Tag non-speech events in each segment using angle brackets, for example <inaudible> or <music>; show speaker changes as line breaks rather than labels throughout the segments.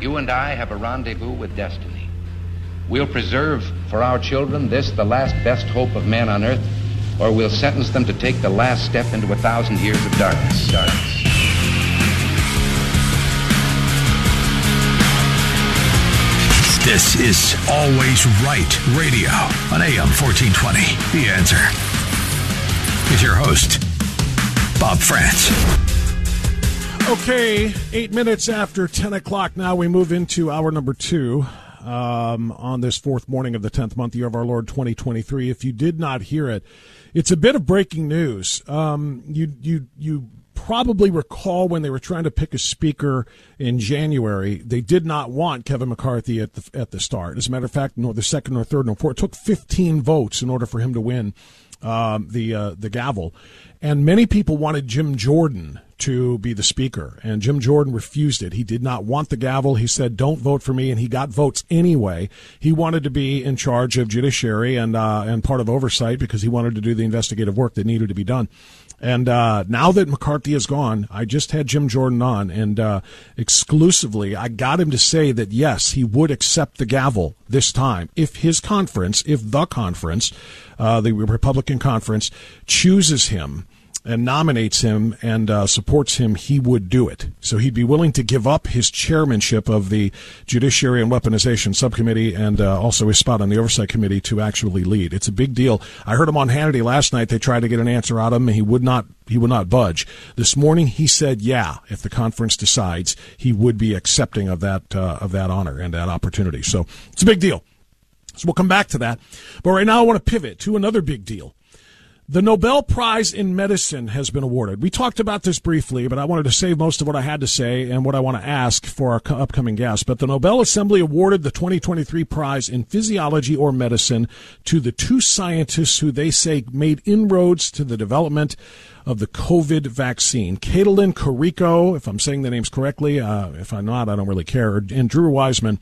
You and I have a rendezvous with destiny. We'll preserve for our children this, the last best hope of man on earth, or we'll sentence them to take the last step into a thousand years of darkness.
darkness. This is Always Right Radio on AM 1420. The answer is your host, Bob Frantz.
Okay, eight minutes after 10 o'clock now, we move into hour number two um, on this fourth morning of the 10th month, year of our Lord 2023. If you did not hear it, it's a bit of breaking news. Um, you, you, you probably recall when they were trying to pick a speaker in January, they did not want Kevin McCarthy at the, at the start. As a matter of fact, no, the second or third or fourth, it took 15 votes in order for him to win um, the uh, the gavel, and many people wanted Jim Jordan to be the speaker, and Jim Jordan refused it. He did not want the gavel. He said, "Don't vote for me," and he got votes anyway. He wanted to be in charge of judiciary and uh, and part of oversight because he wanted to do the investigative work that needed to be done. And uh, now that McCarthy is gone, I just had Jim Jordan on, and uh, exclusively, I got him to say that yes, he would accept the gavel this time if his conference, if the conference, uh, the Republican conference, chooses him and nominates him and uh, supports him, he would do it. So he'd be willing to give up his chairmanship of the Judiciary and Weaponization Subcommittee and uh, also his spot on the Oversight Committee to actually lead. It's a big deal. I heard him on Hannity last night. They tried to get an answer out of him, and he would not. He would not budge. This morning, he said, "Yeah, if the conference decides, he would be accepting of that uh, of that honor and that opportunity." So it's a big deal. So we'll come back to that. But right now, I want to pivot to another big deal. The Nobel Prize in Medicine has been awarded. We talked about this briefly, but I wanted to save most of what I had to say and what I want to ask for our upcoming guest. But the Nobel Assembly awarded the 2023 prize in physiology or medicine to the two scientists who they say made inroads to the development of the COVID vaccine. Caitlin Karikó, if I'm saying the names correctly, uh, if I'm not, I don't really care, and Drew Weissman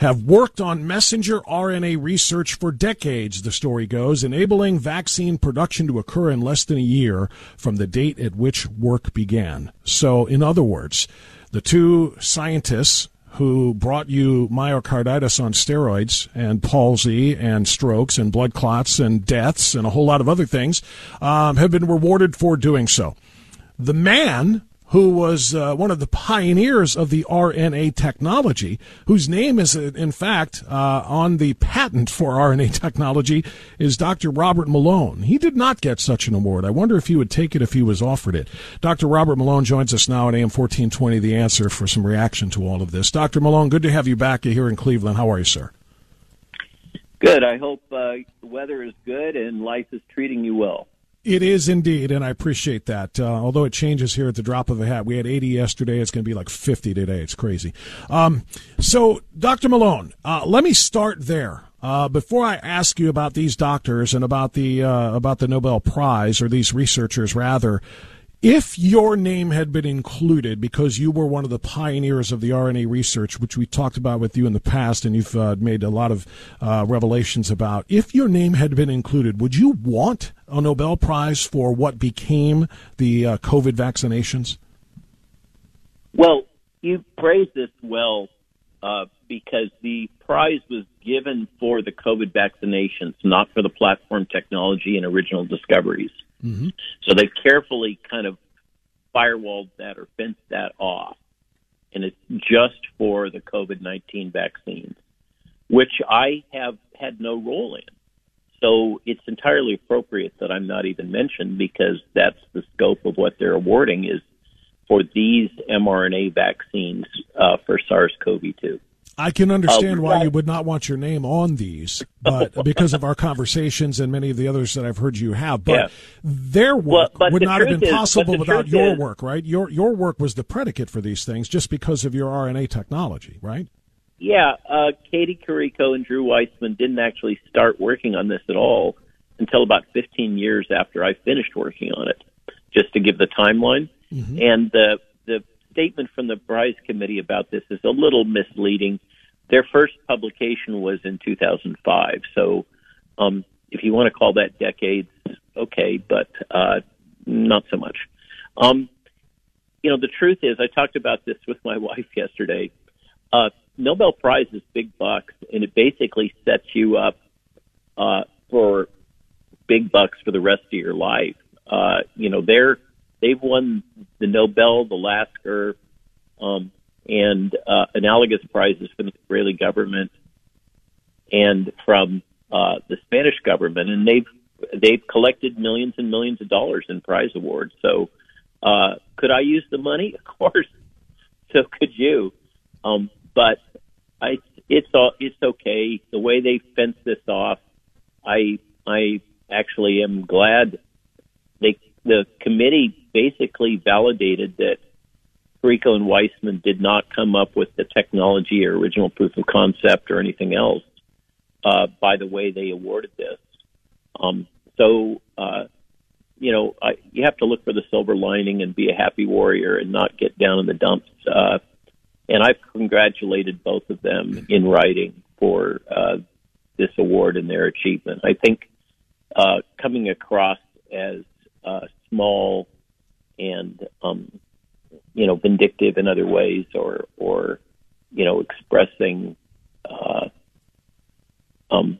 have worked on messenger RNA research for decades, the story goes, enabling vaccine production to occur in less than a year from the date at which work began. So, in other words, the two scientists who brought you myocarditis on steroids and palsy and strokes and blood clots and deaths and a whole lot of other things um, have been rewarded for doing so. The man who was uh, one of the pioneers of the RNA technology, whose name is, uh, in fact, uh, on the patent for RNA technology, is Dr. Robert Malone. He did not get such an award. I wonder if he would take it if he was offered it. Dr. Robert Malone joins us now at AM 1420, The Answer, for some reaction to all of this. Dr. Malone, good to have you back here in Cleveland. How are you, sir?
Good. I hope uh, the weather is good and life is treating you well.
It is indeed, and I appreciate that. Uh, although it changes here at the drop of a hat. We had 80 yesterday. It's going to be like 50 today. It's crazy. Um, so, Dr. Malone, uh, let me start there. Uh, before I ask you about these doctors and about the uh, about the Nobel Prize or these researchers, rather, if your name had been included because you were one of the pioneers of the RNA research, which we talked about with you in the past, and you've uh, made a lot of uh, revelations about, if your name had been included, would you want a Nobel Prize for what became the uh, COVID vaccinations?
Well, you praise this well uh, because the prize was given for the COVID vaccinations, not for the platform technology and original discoveries. Mm-hmm. So they carefully kind of firewalled that or fenced that off. And it's just for the COVID 19 vaccines, which I have had no role in. So it's entirely appropriate that I'm not even mentioned because that's the scope of what they're awarding is for these mRNA vaccines uh, for SARS CoV 2.
I can understand uh, why got... you would not want your name on these, but <laughs> because of our conversations and many of the others that I've heard you have, but yeah. their work well, would not have been is, possible without your is, work, right? Your your work was the predicate for these things just because of your RNA technology, right?
Yeah, uh, Katie Karikó and Drew Weissman didn't actually start working on this at all until about 15 years after I finished working on it, just to give the timeline. Mm-hmm. And the the statement from the prize committee about this is a little misleading their first publication was in 2005. So um, if you want to call that decades, okay, but uh, not so much. Um, you know, the truth is, I talked about this with my <laughs> wife yesterday. Uh, Nobel Prize is big bucks, and it basically sets you up uh, for big bucks for the rest of your life. Uh, you know, they're they've won the Nobel, the Lasker, um, and uh, analogous prizes from the Israeli government and from uh, the Spanish government, and they've they've collected millions and millions of dollars in prize awards. So, uh, could I use the money? <laughs> Of course. So could you, um, but I it's all it's okay. The way they fence this off, I I actually am glad they the committee basically validated that Rico and Weissman did not come up with the technology or original proof of concept or anything else uh, by the way they awarded this. Um, so, uh, you know, I, you have to look for the silver lining and be a happy warrior and not get down in the dumps. Uh, and I've congratulated both of them in writing for uh, this award and their achievement. I think uh, coming across as uh, small vindictive in other ways or or you know expressing uh, um,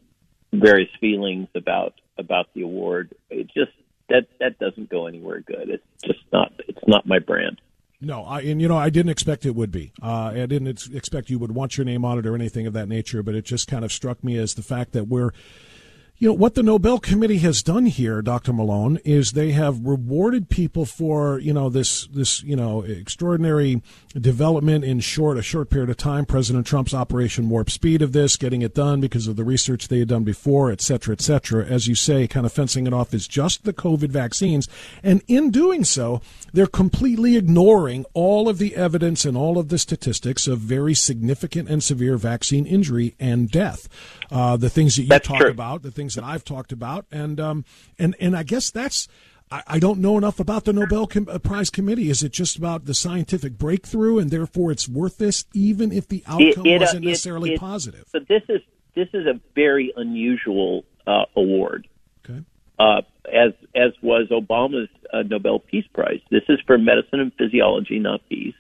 various feelings about about the award. It just that that doesn't go anywhere good. It's just not it's not my brand.
No, I, and you know I didn't expect it would be. Uh, I didn't ex- expect you would want your name on it or anything of that nature. But it just kind of struck me as the fact that we're you know, what the Nobel Committee has done here, Dr. Malone, is they have rewarded people for, you know, this, this, you know, extraordinary development in short, a short period of time. President Trump's Operation Warp Speed of this, getting it done because of the research they had done before, et cetera, et cetera. As you say, kind of fencing it off as just the COVID vaccines. And in doing so, they're completely ignoring all of the evidence and all of the statistics of very significant and severe vaccine injury and death uh, the things that you that's talk true. about, the things that I've talked about, and um, and and I guess that's. I, don't know enough about the Nobel uh, Prize Committee. Is it just about the scientific breakthrough, and therefore it's worth this, even if the outcome it, it, uh, wasn't necessarily it, positive?
So this is this is a very unusual uh, award.
Okay.
Uh, as as was Obama's uh, Nobel Peace Prize. This is for medicine and physiology, not peace.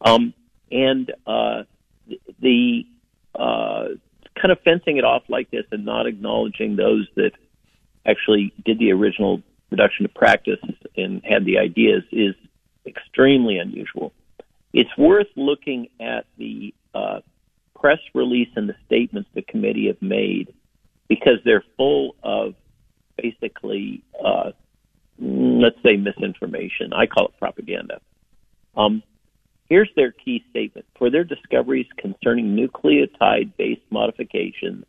Um, and uh, the uh, kind of fencing it off like this and not acknowledging those that actually did the original production to practice and had the ideas is extremely unusual. It's worth looking at the uh, press release and the statements the committee have made because they're full of basically, uh, let's say, misinformation. I call it propaganda. Um, Here's their key statement for their discoveries concerning nucleotide based modifications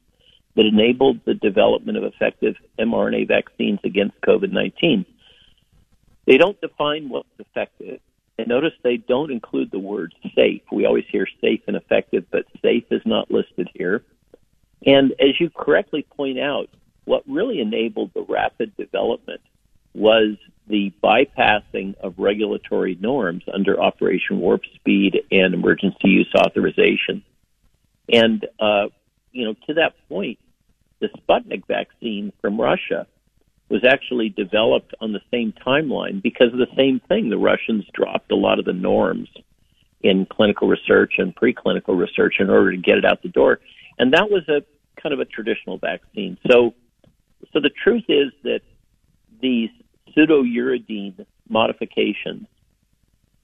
that enabled the development of effective mRNA vaccines against COVID 19. They don't define what's effective. And notice they don't include the word safe. We always hear safe and effective, but safe is not listed here. And as you correctly point out, what really enabled the rapid development was the bypassing of regulatory norms under Operation Warp Speed and emergency use authorization. And, uh, you know, to that point, the Sputnik vaccine from Russia was actually developed on the same timeline because of the same thing. The Russians dropped a lot of the norms in clinical research and preclinical research in order to get it out the door. And that was a kind of a traditional vaccine. So, so the truth is that these pseudouridine modifications,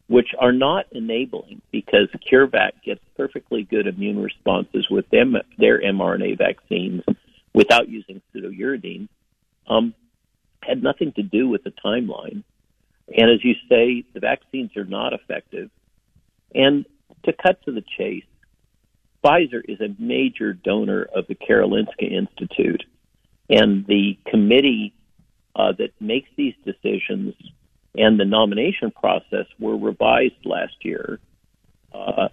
which are not enabling because CureVac gets perfectly good immune responses with them, their mRNA vaccines without using pseudouridine, um, had nothing to do with the timeline. And as you say, the vaccines are not effective. And to cut to the chase, Pfizer is a major donor of the Karolinska Institute, and the committee uh, that makes these decisions and the nomination process were revised last year. Uh,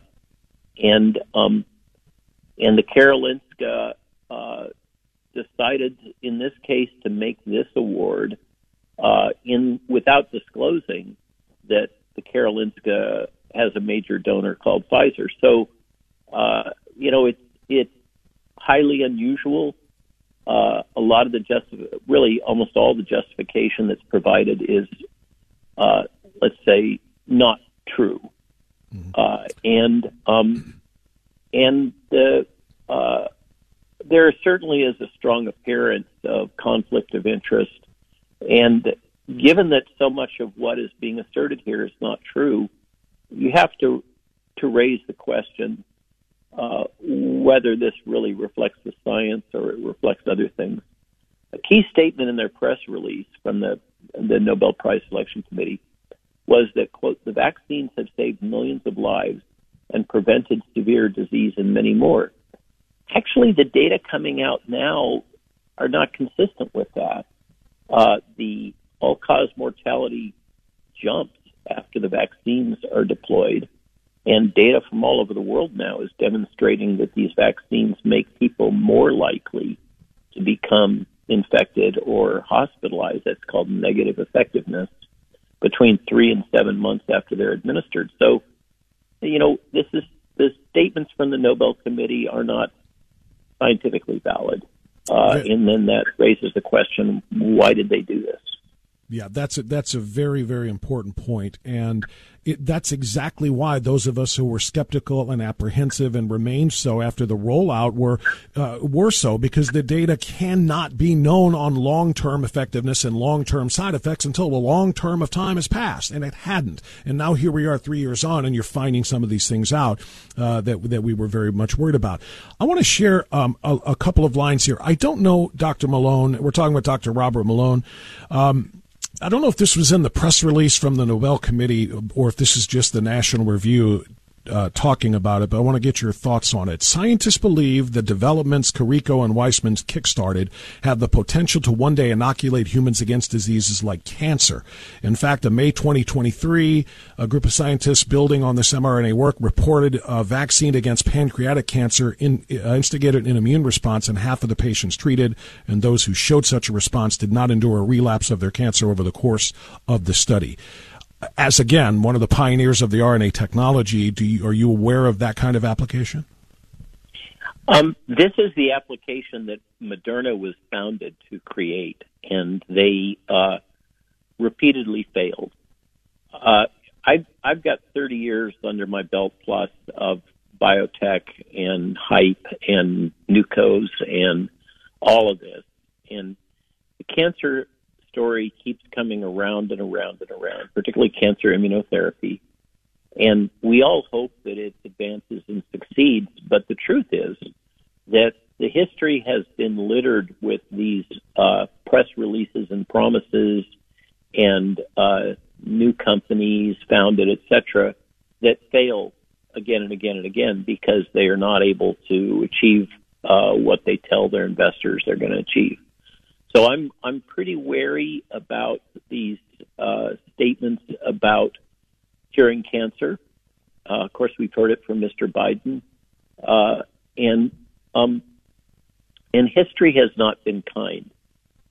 and um, and the Karolinska uh, decided in this case to make this award uh, in without disclosing that the Karolinska has a major donor called Pfizer. So uh, you know it's it's highly unusual uh, a lot of the just, really almost all the justification that's provided is, uh, let's say, not true, mm-hmm. uh, and um, and the, uh, there certainly is a strong appearance of conflict of interest, and given that so much of what is being asserted here is not true, you have to to raise the question uh, whether this really reflects the science or it reflects other things. A key statement in their press release from the, the Nobel Prize Selection Committee was that, quote, the vaccines have saved millions of lives and prevented severe disease and many more. Actually, the data coming out now are not consistent with that. Uh, the all cause mortality jumped after the vaccines are deployed. And data from all over the world now is demonstrating that these vaccines make people more likely to become infected or hospitalized. That's called negative effectiveness between three and seven months after they're administered. So, you know, this is the statements from the Nobel Committee are not scientifically valid. Uh, and then that raises the question: Why did they do this?
Yeah, that's a, that's a very very important point, and it, that's exactly why those of us who were skeptical and apprehensive and remained so after the rollout were uh, were so because the data cannot be known on long-term effectiveness and long-term side effects until a long term of time has passed, and it hadn't. And now here we are, three years on, and you're finding some of these things out uh, that that we were very much worried about. I want to share um, a, a, couple of lines here. I don't know Dr. Malone. We're talking about Dr. Robert Malone. Um, I don't know if this was in the press release from the Nobel Committee or this is just the National Review uh, talking about it, but I want to get your thoughts on it. Scientists believe the developments Karikó and Weissman kickstarted have the potential to one day inoculate humans against diseases like cancer. In fact, in May 2023, a group of scientists building on this mRNA work reported a vaccine against pancreatic cancer in, uh, instigated an immune response in half of the patients treated, and those who showed such a response did not endure a relapse of their cancer over the course of the study as again one of the pioneers of the RNA technology, do you, are you aware of that kind of application?
Um, this is the application that Moderna was founded to create, and they uh, repeatedly failed. Uh, I've I've got 30 years under my belt plus of biotech and hype and nucos and all of this, and the cancer story keeps coming around and around and around, particularly cancer immunotherapy. And we all hope that it advances and succeeds, but the truth is that the history has been littered with these uh, press releases and promises and uh, new companies founded, etc., that fail again and again and again because they are not able to achieve uh, what they tell their investors they're going to achieve. So I'm I'm pretty wary about these uh, statements about curing cancer. Uh, of course, we've heard it from Mr. Biden, uh, and um, and history has not been kind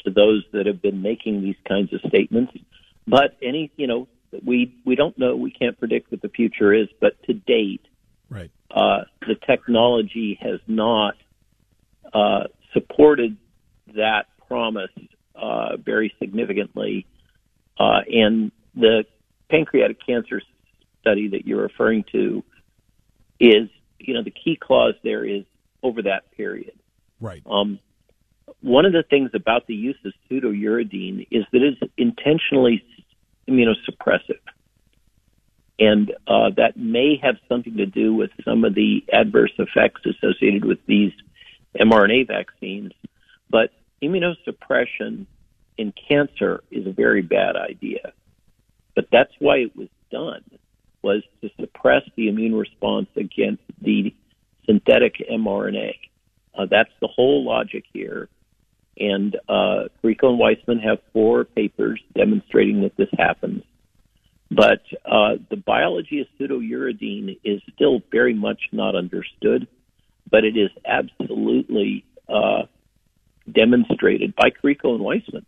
to those that have been making these kinds of statements. But any, you know, we we don't know, we can't predict what the future is. But to date, right, uh, the technology has not uh, supported that promise uh, very significantly. Uh, and the pancreatic cancer study that you're referring to is, you know, the key clause there is over that period.
Right.
Um, one of the things about the use of pseudouridine is that it's intentionally immunosuppressive. And uh, that may have something to do with some of the adverse effects associated with these mRNA vaccines. But immunosuppression in cancer is a very bad idea. But that's why it was done, was to suppress the immune response against the synthetic mRNA. Uh, that's the whole logic here. And uh, Rico and Weissman have four papers demonstrating that this happens. But uh, the biology of pseudouridine is still very much not understood, but it is absolutely uh, demonstrated by Karikó and Weissman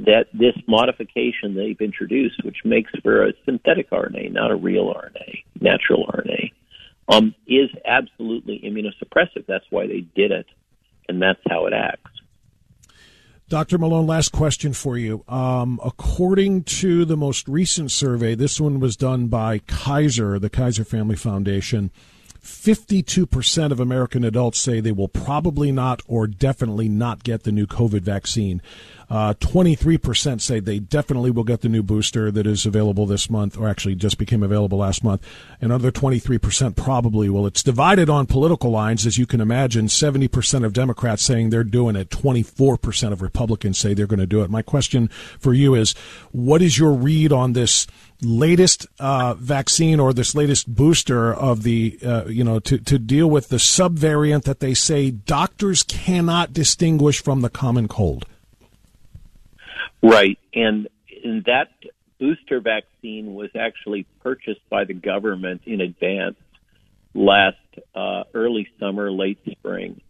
that this modification they've introduced, which makes for a synthetic RNA, not a real RNA, natural RNA, um, is absolutely immunosuppressive. That's why they did it, and that's how it acts.
Dr. Malone, last question for you. Um, according to the most recent survey, this one was done by Kaiser, the Kaiser Family Foundation. 52% of American adults say they will probably not or definitely not get the new COVID vaccine. Uh, 23% say they definitely will get the new booster that is available this month, or actually just became available last month. Another 23% probably will. It's divided on political lines, as you can imagine. 70% of Democrats saying they're doing it, 24% of Republicans say they're going to do it. My question for you is what is your read on this? latest uh, vaccine or this latest booster of the uh, you know to to deal with the subvariant that they say doctors cannot distinguish from the common cold.
Right. And, and that booster vaccine was actually purchased by the government in advance last uh, early summer, late spring.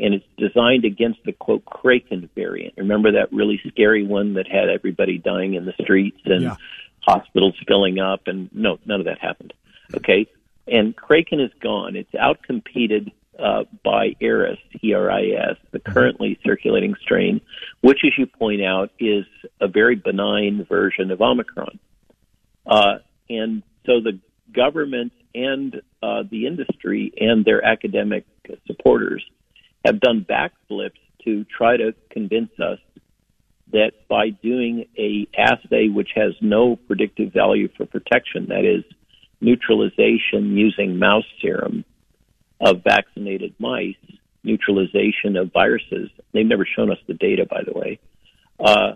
And it's designed against the quote Kraken variant. Remember that really scary one that had everybody dying in the streets and yeah. hospitals filling up? And no, none of that happened. Okay. And Kraken is gone. It's outcompeted uh, by ERIS, E-R-I-S, the mm-hmm. currently circulating strain, which, as you point out, is a very benign version of Omicron. Uh, and so the government and uh, the industry and their academic supporters have done backflips to try to convince us that by doing a assay which has no predictive value for protection, that is neutralization using mouse serum, of vaccinated mice neutralization of viruses. They've never shown us the data, by the way.
Uh,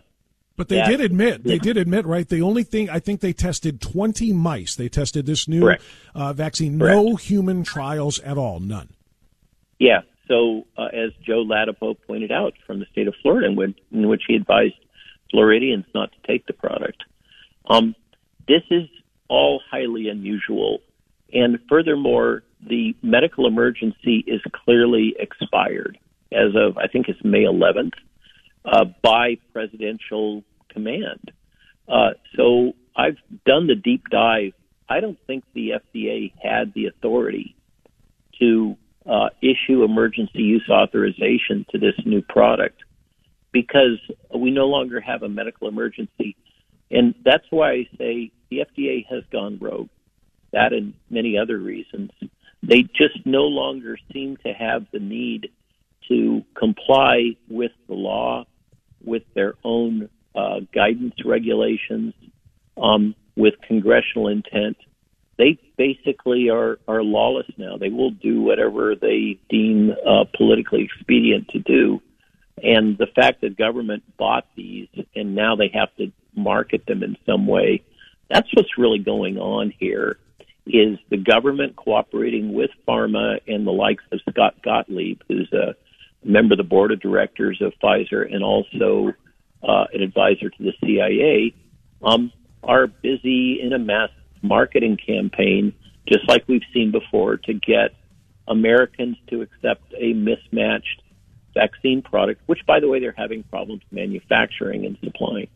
but they did admit, they yeah. did admit, right? The only thing I think they tested twenty mice. They tested this new uh, vaccine. Correct. No human trials at all, none.
Yeah. So uh, as Joe Ladapo pointed out from the state of Florida, in which, in which he advised Floridians not to take the product, um, this is all highly unusual, and furthermore, the medical emergency is clearly expired as of, I think it's May 11th, uh, by presidential command. Uh, so I've done the deep dive. I don't think the FDA had the authority to uh, issue emergency use authorization to this new product because we no longer have a medical emergency. And that's why I say the FDA has gone rogue, that and many other reasons. They just no longer seem to have the need to comply with the law, with their own uh, guidance regulations, um, with congressional intent. They basically are, are lawless now. They will do whatever they deem uh, politically expedient to do. And the fact that government bought these and now they have to market them in some way, that's what's really going on here is the government cooperating with pharma and the likes of Scott Gottlieb, who's a member of the board of directors of Pfizer and also uh, an advisor to the CIA, um, are busy in a mass marketing campaign, just like we've seen before, to get Americans to accept a mismatched vaccine product, which, by the way, they're having problems manufacturing and supplying.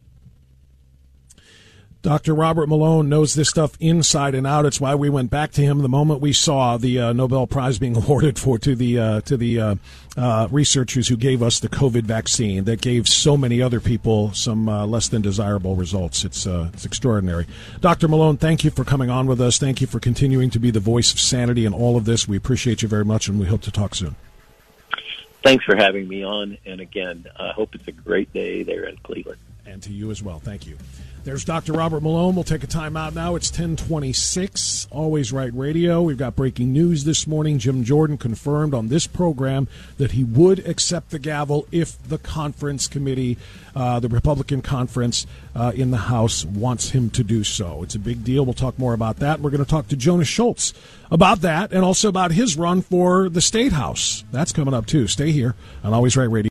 Dr. Robert Malone knows this stuff inside and out. It's why we went back to him the moment we saw the uh, Nobel Prize being <laughs> awarded for to the uh, to the uh, uh, researchers who gave us the COVID vaccine that gave so many other people some uh, less than desirable results. It's uh, it's extraordinary. Dr. Malone, thank you for coming on with us. Thank you for continuing to be the voice of sanity in all of this. We appreciate you very much, and we hope to talk soon.
Thanks for having me on. And again, I hope it's a great day there in Cleveland.
And to you as well. Thank you. There's Dr. Robert Malone. We'll take a timeout now. It's 1026, Always Right Radio. We've got breaking news this morning. Jim Jordan confirmed on this program that he would accept the gavel if the conference committee, uh, the Republican conference uh, in the House, wants him to do so. It's a big deal. We'll talk more about that. We're going to talk to Jonas Schultz about that and also about his run for the State House. That's coming up, too. Stay here on Always Right Radio